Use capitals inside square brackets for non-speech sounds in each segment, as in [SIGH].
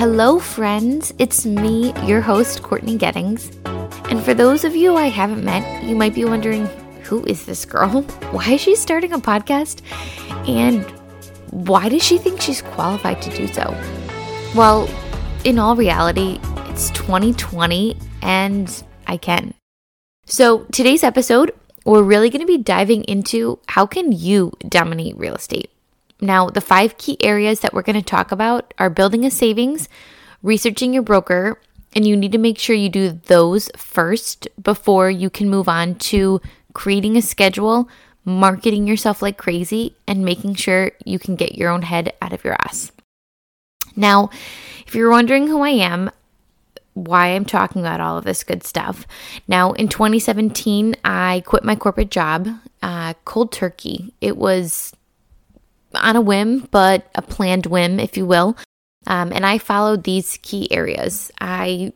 Hello, friends. It's me, your host, Courtney Gettings. And for those of you I haven't met, you might be wondering who is this girl? [LAUGHS] Why is she starting a podcast? And why does she think she's qualified to do so? Well, in all reality, it's 2020 and I can. So, today's episode, we're really going to be diving into how can you dominate real estate? Now, the five key areas that we're going to talk about are building a savings, researching your broker, and you need to make sure you do those first before you can move on to creating a schedule, marketing yourself like crazy, and making sure you can get your own head out of your ass. Now, if you're wondering who I am, why I'm talking about all of this good stuff. Now, in 2017, I quit my corporate job uh, cold turkey. It was on a whim, but a planned whim, if you will. Um, and I followed these key areas. I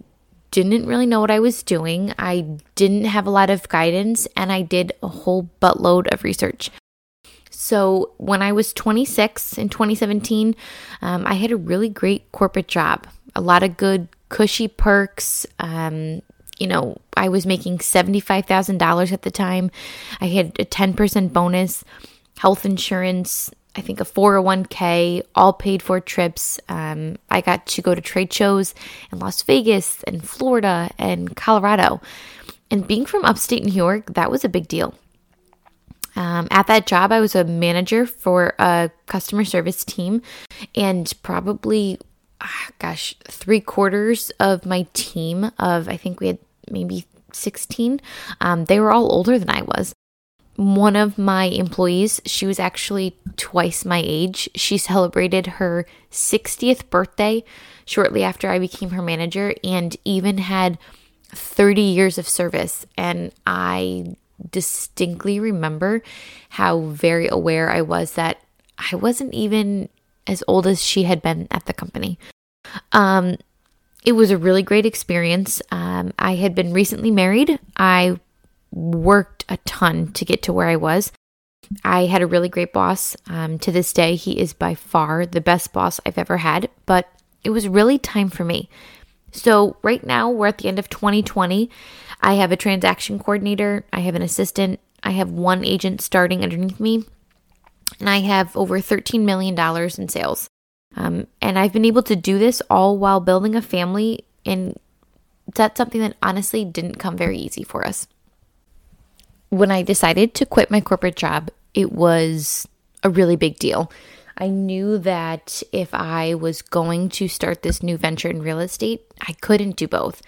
didn't really know what I was doing. I didn't have a lot of guidance, and I did a whole buttload of research. So, when I was 26 in 2017, um, I had a really great corporate job, a lot of good, cushy perks. Um, you know, I was making $75,000 at the time. I had a 10% bonus, health insurance, I think a 401k, all paid for trips. Um, I got to go to trade shows in Las Vegas and Florida and Colorado. And being from upstate New York, that was a big deal. Um, at that job, I was a manager for a customer service team, and probably, ah, gosh, three quarters of my team of I think we had maybe 16, um, they were all older than I was one of my employees, she was actually twice my age. She celebrated her 60th birthday shortly after I became her manager and even had 30 years of service. And I distinctly remember how very aware I was that I wasn't even as old as she had been at the company. Um, it was a really great experience. Um, I had been recently married. I worked a ton to get to where I was. I had a really great boss. Um, to this day, he is by far the best boss I've ever had, but it was really time for me. So, right now, we're at the end of 2020. I have a transaction coordinator, I have an assistant, I have one agent starting underneath me, and I have over $13 million in sales. Um, and I've been able to do this all while building a family, and that's something that honestly didn't come very easy for us when I decided to quit my corporate job, it was a really big deal. I knew that if I was going to start this new venture in real estate, I couldn't do both.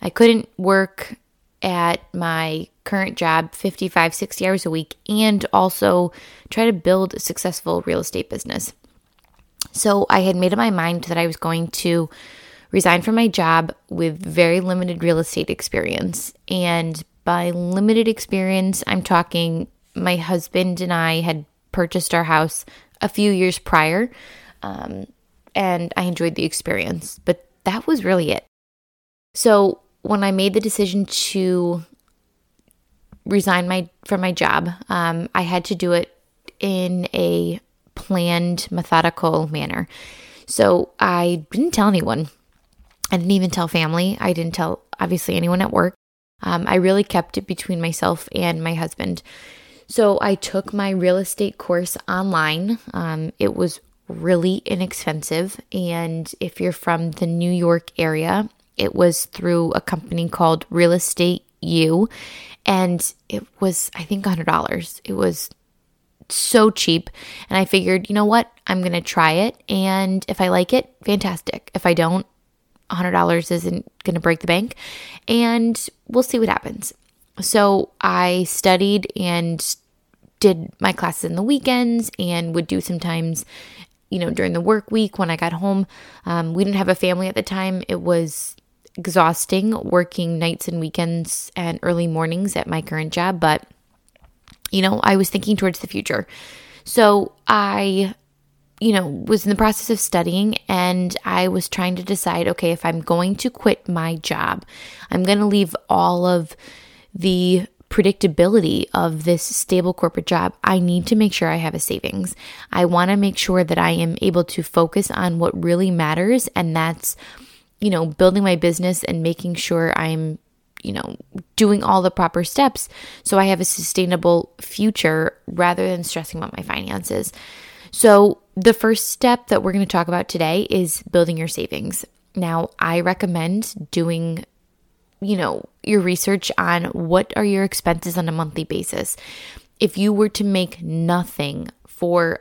I couldn't work at my current job 55, 60 hours a week and also try to build a successful real estate business. So I had made up my mind that I was going to resign from my job with very limited real estate experience and by limited experience, I'm talking my husband and I had purchased our house a few years prior, um, and I enjoyed the experience, but that was really it. So when I made the decision to resign my from my job, um, I had to do it in a planned, methodical manner. So I didn't tell anyone. I didn't even tell family. I didn't tell obviously anyone at work. Um, I really kept it between myself and my husband. So I took my real estate course online. Um, it was really inexpensive. And if you're from the New York area, it was through a company called Real Estate U. And it was, I think, $100. It was so cheap. And I figured, you know what? I'm going to try it. And if I like it, fantastic. If I don't, $100 isn't going to break the bank. And we'll see what happens. So I studied and did my classes in the weekends and would do sometimes, you know, during the work week when I got home. Um, we didn't have a family at the time. It was exhausting working nights and weekends and early mornings at my current job, but, you know, I was thinking towards the future. So I you know, was in the process of studying and I was trying to decide okay, if I'm going to quit my job, I'm going to leave all of the predictability of this stable corporate job, I need to make sure I have a savings. I want to make sure that I am able to focus on what really matters, and that's, you know, building my business and making sure I'm, you know, doing all the proper steps so I have a sustainable future rather than stressing about my finances. So, the first step that we're going to talk about today is building your savings. Now, I recommend doing you know, your research on what are your expenses on a monthly basis. If you were to make nothing for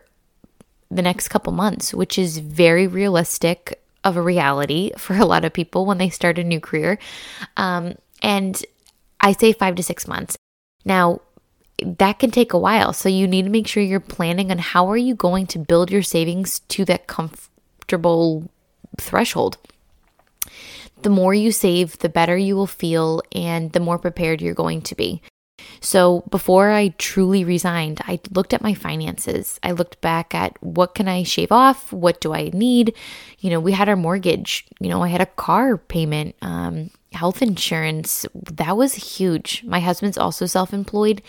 the next couple months, which is very realistic of a reality [LAUGHS] for a lot of people when they start a new career. Um, and I say five to six months. Now, that can take a while. So you need to make sure you're planning on how are you going to build your savings to that comfortable threshold the more you save, the better you will feel and the more prepared you're going to be. So before I truly resigned, I looked at my finances. I looked back at what can I shave off? What do I need? You know, we had our mortgage. You know, I had a car payment, um, health insurance. That was huge. My husband's also self employed.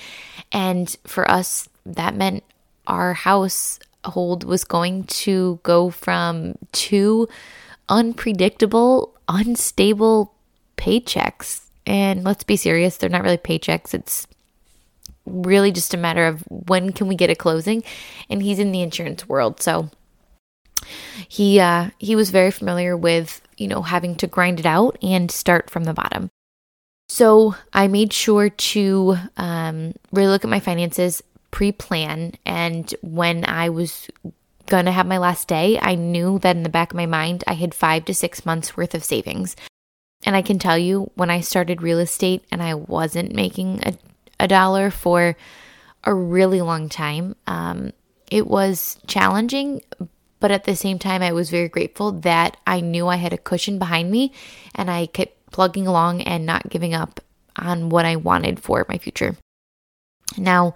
And for us, that meant our household was going to go from two unpredictable unstable paychecks. And let's be serious, they're not really paychecks. It's really just a matter of when can we get a closing and he's in the insurance world. So he uh he was very familiar with, you know, having to grind it out and start from the bottom. So I made sure to um, really look at my finances, pre plan. And when I was gonna have my last day, I knew that in the back of my mind, I had five to six months worth of savings. And I can tell you, when I started real estate and I wasn't making a, a dollar for a really long time, um, it was challenging, but at the same time, I was very grateful that I knew I had a cushion behind me and I kept plugging along and not giving up on what I wanted for my future. Now,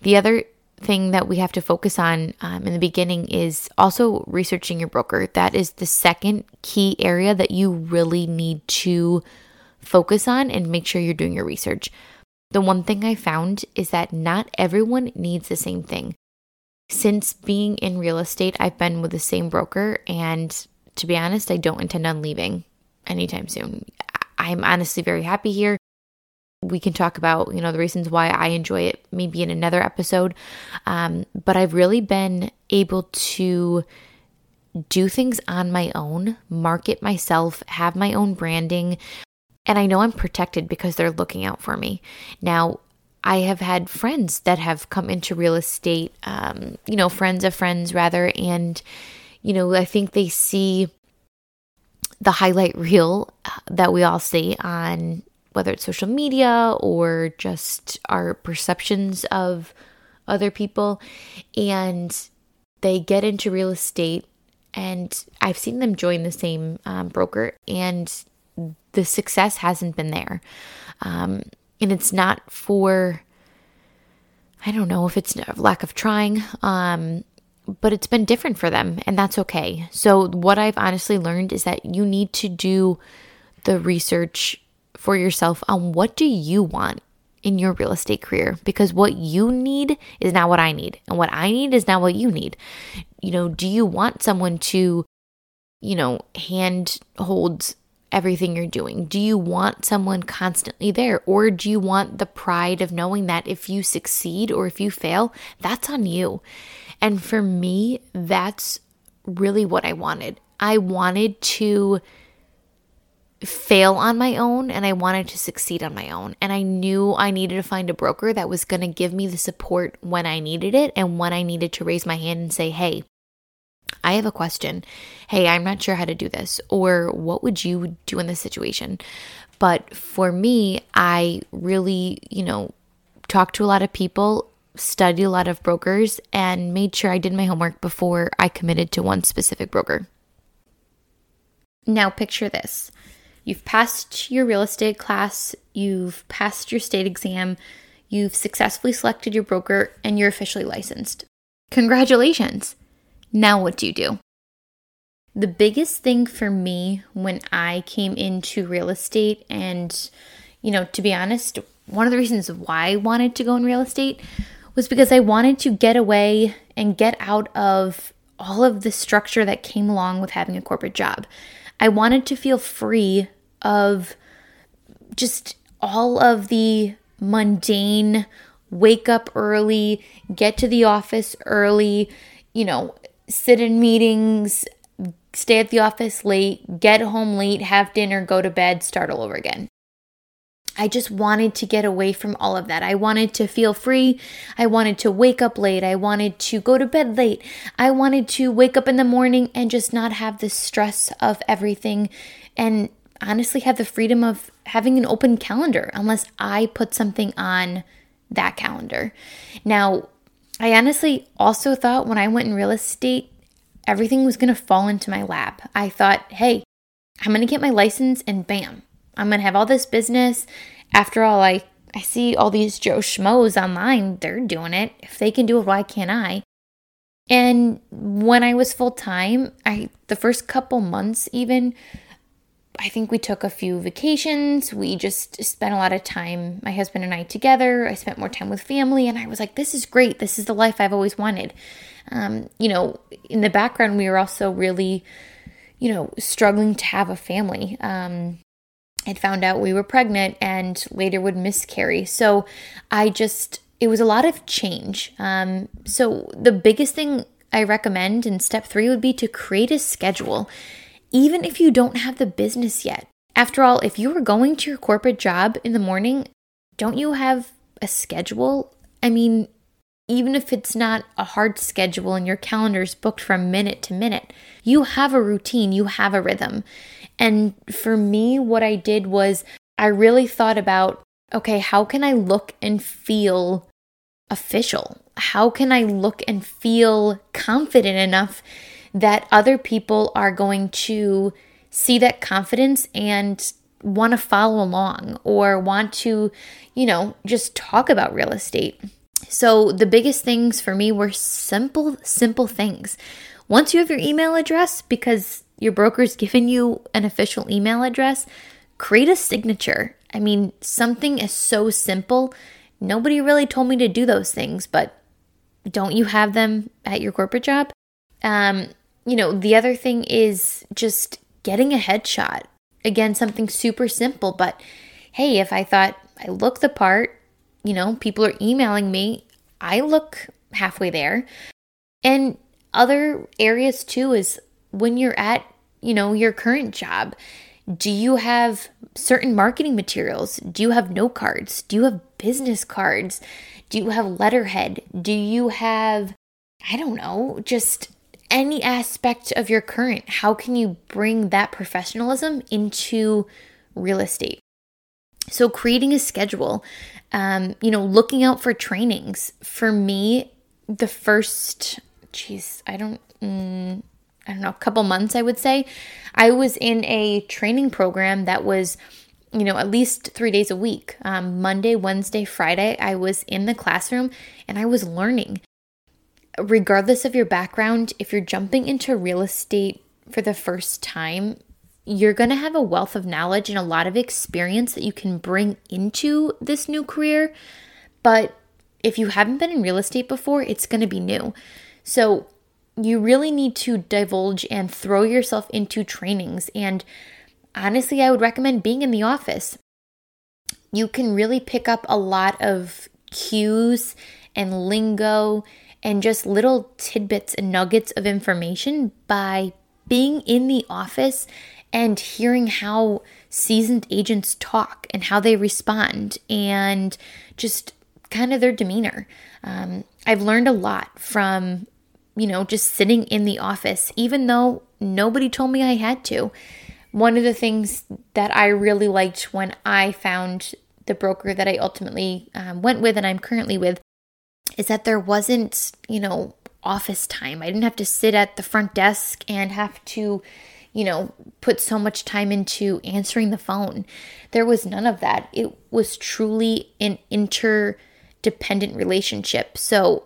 the other thing that we have to focus on um, in the beginning is also researching your broker. That is the second key area that you really need to focus on and make sure you're doing your research. The one thing I found is that not everyone needs the same thing. Since being in real estate, I've been with the same broker, and to be honest, I don't intend on leaving anytime soon. I'm honestly very happy here. We can talk about you know the reasons why i enjoy it maybe in another episode. Um, but i've really been able to do things on my own market myself have my own branding. And i know i'm protected because they're looking out for me. Now i have had friends that have come into real estate um, you know friends of friends rather and you know i think they see the highlight reel uh, that we all see on whether it's social media or just our perceptions of other people. And they get into real estate, and I've seen them join the same um, broker, and the success hasn't been there. Um, and it's not for, I don't know if it's lack of trying, um, but it's been different for them, and that's okay. So, what I've honestly learned is that you need to do the research for yourself on what do you want in your real estate career because what you need is not what I need and what I need is not what you need. You know, do you want someone to you know, hand hold everything you're doing? Do you want someone constantly there or do you want the pride of knowing that if you succeed or if you fail, that's on you? And for me, that's really what I wanted. I wanted to fail on my own and I wanted to succeed on my own. And I knew I needed to find a broker that was going to give me the support when I needed it and when I needed to raise my hand and say, hey, I have a question. Hey, I'm not sure how to do this. Or what would you do in this situation? But for me, I really, you know, talked to a lot of people, studied a lot of brokers, and made sure I did my homework before I committed to one specific broker. Now, picture this You've passed your real estate class, you've passed your state exam, you've successfully selected your broker, and you're officially licensed. Congratulations! Now, what do you do? The biggest thing for me when I came into real estate, and you know, to be honest, one of the reasons why I wanted to go in real estate was because I wanted to get away and get out of all of the structure that came along with having a corporate job. I wanted to feel free of just all of the mundane wake up early, get to the office early, you know, sit in meetings, stay at the office late, get home late, have dinner, go to bed, start all over again. I just wanted to get away from all of that. I wanted to feel free. I wanted to wake up late. I wanted to go to bed late. I wanted to wake up in the morning and just not have the stress of everything and honestly have the freedom of having an open calendar unless I put something on that calendar. Now, I honestly also thought when I went in real estate, everything was going to fall into my lap. I thought, hey, I'm going to get my license and bam, I'm going to have all this business. After all, I, I see all these Joe Schmoes online, they're doing it. If they can do it, why can't I? And when I was full time, I the first couple months even I think we took a few vacations. We just spent a lot of time, my husband and I, together. I spent more time with family, and I was like, this is great. This is the life I've always wanted. Um, you know, in the background, we were also really, you know, struggling to have a family. Um, found out we were pregnant and later would miscarry. So I just, it was a lot of change. Um, so the biggest thing I recommend in step three would be to create a schedule even if you don't have the business yet. After all, if you are going to your corporate job in the morning, don't you have a schedule? I mean, even if it's not a hard schedule and your calendar is booked from minute to minute, you have a routine, you have a rhythm. And for me, what I did was I really thought about okay, how can I look and feel official? How can I look and feel confident enough that other people are going to see that confidence and want to follow along or want to, you know, just talk about real estate. So the biggest things for me were simple, simple things. Once you have your email address, because your broker's given you an official email address, create a signature. I mean, something is so simple. Nobody really told me to do those things, but don't you have them at your corporate job? Um, you know, the other thing is just getting a headshot. Again, something super simple, but hey, if I thought I look the part, you know, people are emailing me, I look halfway there. And other areas too is when you're at, you know, your current job, do you have certain marketing materials? Do you have note cards? Do you have business cards? Do you have letterhead? Do you have, I don't know, just any aspect of your current. How can you bring that professionalism into real estate? So, creating a schedule, um, you know, looking out for trainings. For me, the first, geez, I don't, mm, I don't know, a couple months, I would say, I was in a training program that was, you know, at least three days a week. Um, Monday, Wednesday, Friday, I was in the classroom and I was learning regardless of your background, if you're jumping into real estate for the first time, you're going to have a wealth of knowledge and a lot of experience that you can bring into this new career. But if you haven't been in real estate before, it's going to be new. So you really need to divulge and throw yourself into trainings. And honestly, I would recommend being in the office. You can really pick up a lot of cues and lingo and just little tidbits and nuggets of information by being in the office and hearing how seasoned agents talk and how they respond and just kind of their demeanor. Um, I've learned a lot from, you know, just sitting in the office, even though nobody told me I had to. One of the things that I really liked when I found the broker that I ultimately um, went with and I'm currently with is that there wasn't, you know, office time. I didn't have to sit at the front desk and have to, you know, put so much time into answering the phone. There was none of that. It was truly an interdependent relationship. So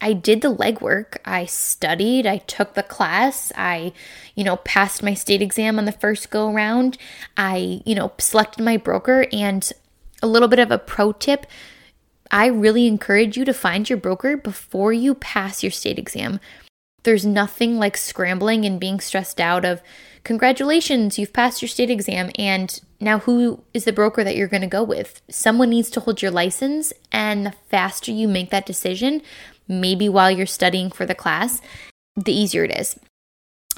I did the legwork. I studied, I took the class, I, you know, passed my state exam on the first go around. I, you know, selected my broker and a little bit of a pro tip I really encourage you to find your broker before you pass your state exam. There's nothing like scrambling and being stressed out of congratulations, you've passed your state exam and now who is the broker that you're going to go with? Someone needs to hold your license and the faster you make that decision, maybe while you're studying for the class, the easier it is.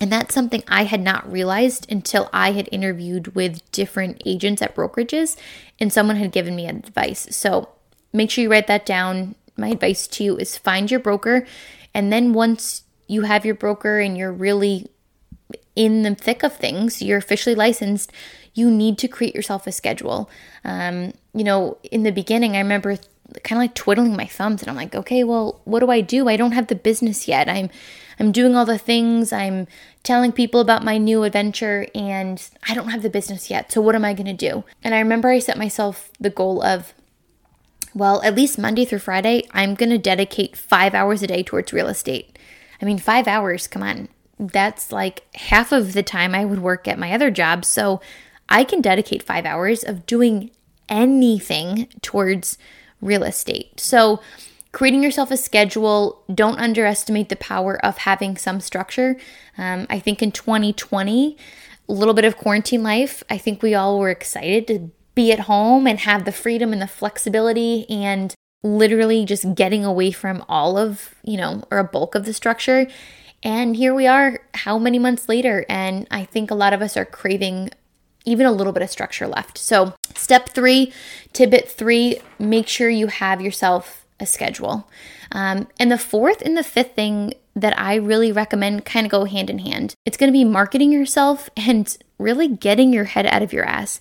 And that's something I had not realized until I had interviewed with different agents at brokerages and someone had given me advice. So make sure you write that down. My advice to you is find your broker. And then once you have your broker and you're really in the thick of things, you're officially licensed, you need to create yourself a schedule. Um, you know, in the beginning, I remember kind of like twiddling my thumbs and I'm like, okay, well, what do I do? I don't have the business yet. I'm I'm doing all the things. I'm telling people about my new adventure and I don't have the business yet. So what am I going to do? And I remember I set myself the goal of well, at least Monday through Friday, I'm going to dedicate 5 hours a day towards real estate. I mean, 5 hours, come on. That's like half of the time I would work at my other job. So, I can dedicate 5 hours of doing anything towards real estate. So, creating yourself a schedule, don't underestimate the power of having some structure. Um, I think in 2020, a little bit of quarantine life, I think we all were excited to be at home and have the freedom and the flexibility and literally just getting away from all of, you know, or a bulk of the structure. And here we are, how many months later? And I think a lot of us are craving even a little bit of structure left. So, step three, tidbit three, make sure you have yourself a schedule. Um, and the fourth and the fifth thing that I really recommend kind of go hand in hand. It's going to be marketing yourself and really getting your head out of your ass.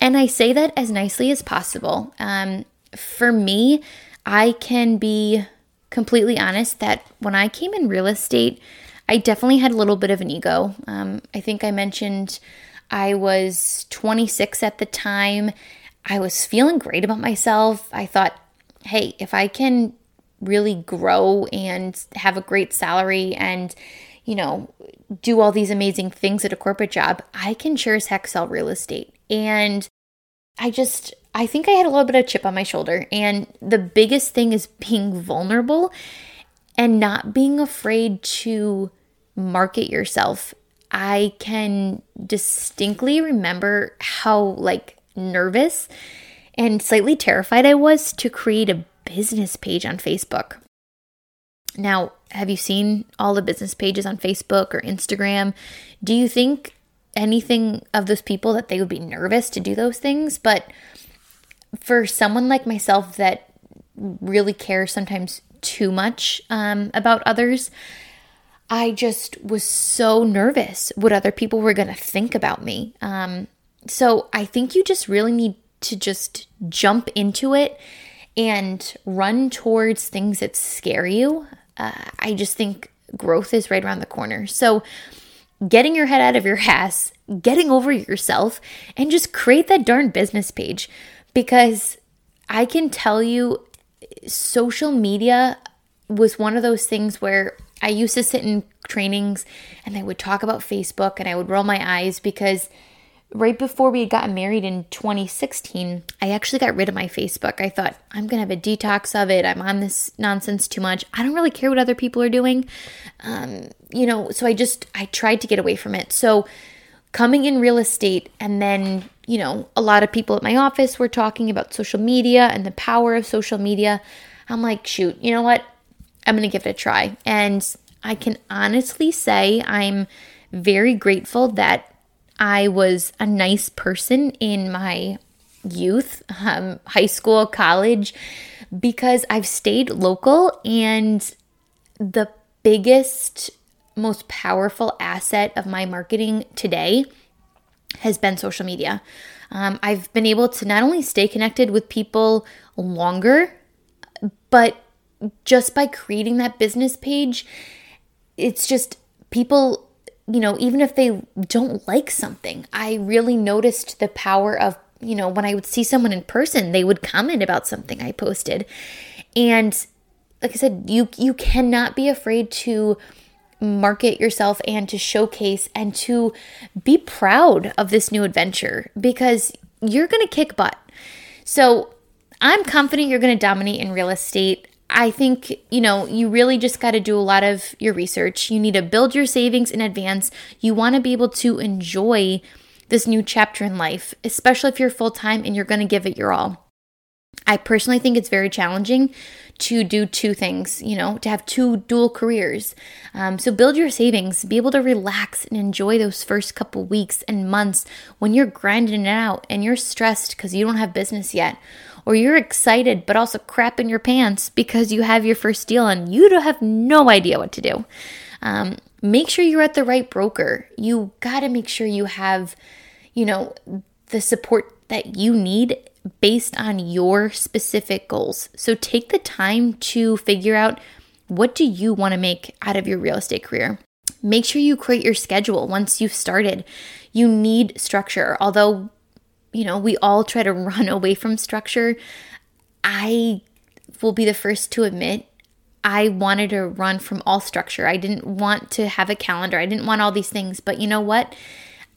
And I say that as nicely as possible. Um, for me, I can be completely honest that when I came in real estate, I definitely had a little bit of an ego. Um, I think I mentioned I was 26 at the time. I was feeling great about myself. I thought, hey, if I can really grow and have a great salary and, you know, do all these amazing things at a corporate job, I can sure as heck sell real estate. And I just, I think I had a little bit of chip on my shoulder. And the biggest thing is being vulnerable and not being afraid to market yourself. I can distinctly remember how like nervous and slightly terrified I was to create a business page on Facebook. Now, have you seen all the business pages on Facebook or Instagram? Do you think anything of those people that they would be nervous to do those things. But for someone like myself that really cares sometimes too much um, about others, I just was so nervous what other people were going to think about me. Um, so I think you just really need to just jump into it and run towards things that scare you. Uh, I just think growth is right around the corner. So getting your head out of your ass, getting over yourself, and just create that darn business page. Because I can tell you, social media was one of those things where I used to sit in trainings and they would talk about Facebook and I would roll my eyes because right before we had gotten married in 2016, I actually got rid of my Facebook. I thought, I'm going to have a detox of it. I'm on this nonsense too much. I don't really care what other people are doing. Um, you know, so I just, I tried to get away from it. So coming in real estate and then, you know, a lot of people at my office were talking about social media and the power of social media. I'm like, shoot, you know what? I'm going to give it a try. And I can honestly say I'm very grateful that I was a nice person in my youth, um, high school, college, because I've stayed local and the biggest, most powerful asset of my marketing today has been social media. Um, I've been able to not only stay connected with people longer, but just by creating that business page, it's just people you know, even if they don't like something, I really noticed the power of, you know, when I would see someone in person, they would comment about something I posted. And like I said, you you cannot be afraid to market yourself and to showcase and to be proud of this new adventure because you're going to kick butt. So I'm confident you're going to dominate in real estate. I think, you know, you really just got to do a lot of your research. You need to build your savings in advance. You want to be able to enjoy this new chapter in life, especially if you're full time and you're going to give it your all. I personally think it's very challenging to do two things, you know, to have two dual careers. Um, so build your savings, be able to relax and enjoy those first couple weeks and months when you're grinding it out and you're stressed because you don't have business yet. Or you're excited but also crap in your pants because you have your first deal and you don't have no idea what to do. Um, make sure you're at the right broker. You got to make sure you have, you know, the support that you need based on your specific goals. So take the time to figure out what do you want to make out of your real estate career. Make sure you create your schedule once you've started. You need structure. Although, you know, we all try to [LAUGHS] run away from structure, I will be the first to admit I wanted to run from all structure. I didn't want to have a calendar. I didn't want all these things. But you know what?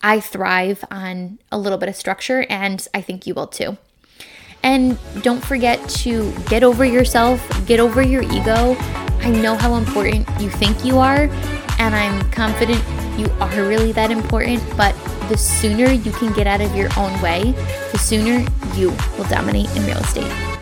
I thrive on a little bit of structure, and I think you will too. And don't forget to get over yourself, get over your ego. I know how important you think you are, and I'm confident you are really that important. But the sooner you can get out of your own way, the sooner you will dominate in real estate.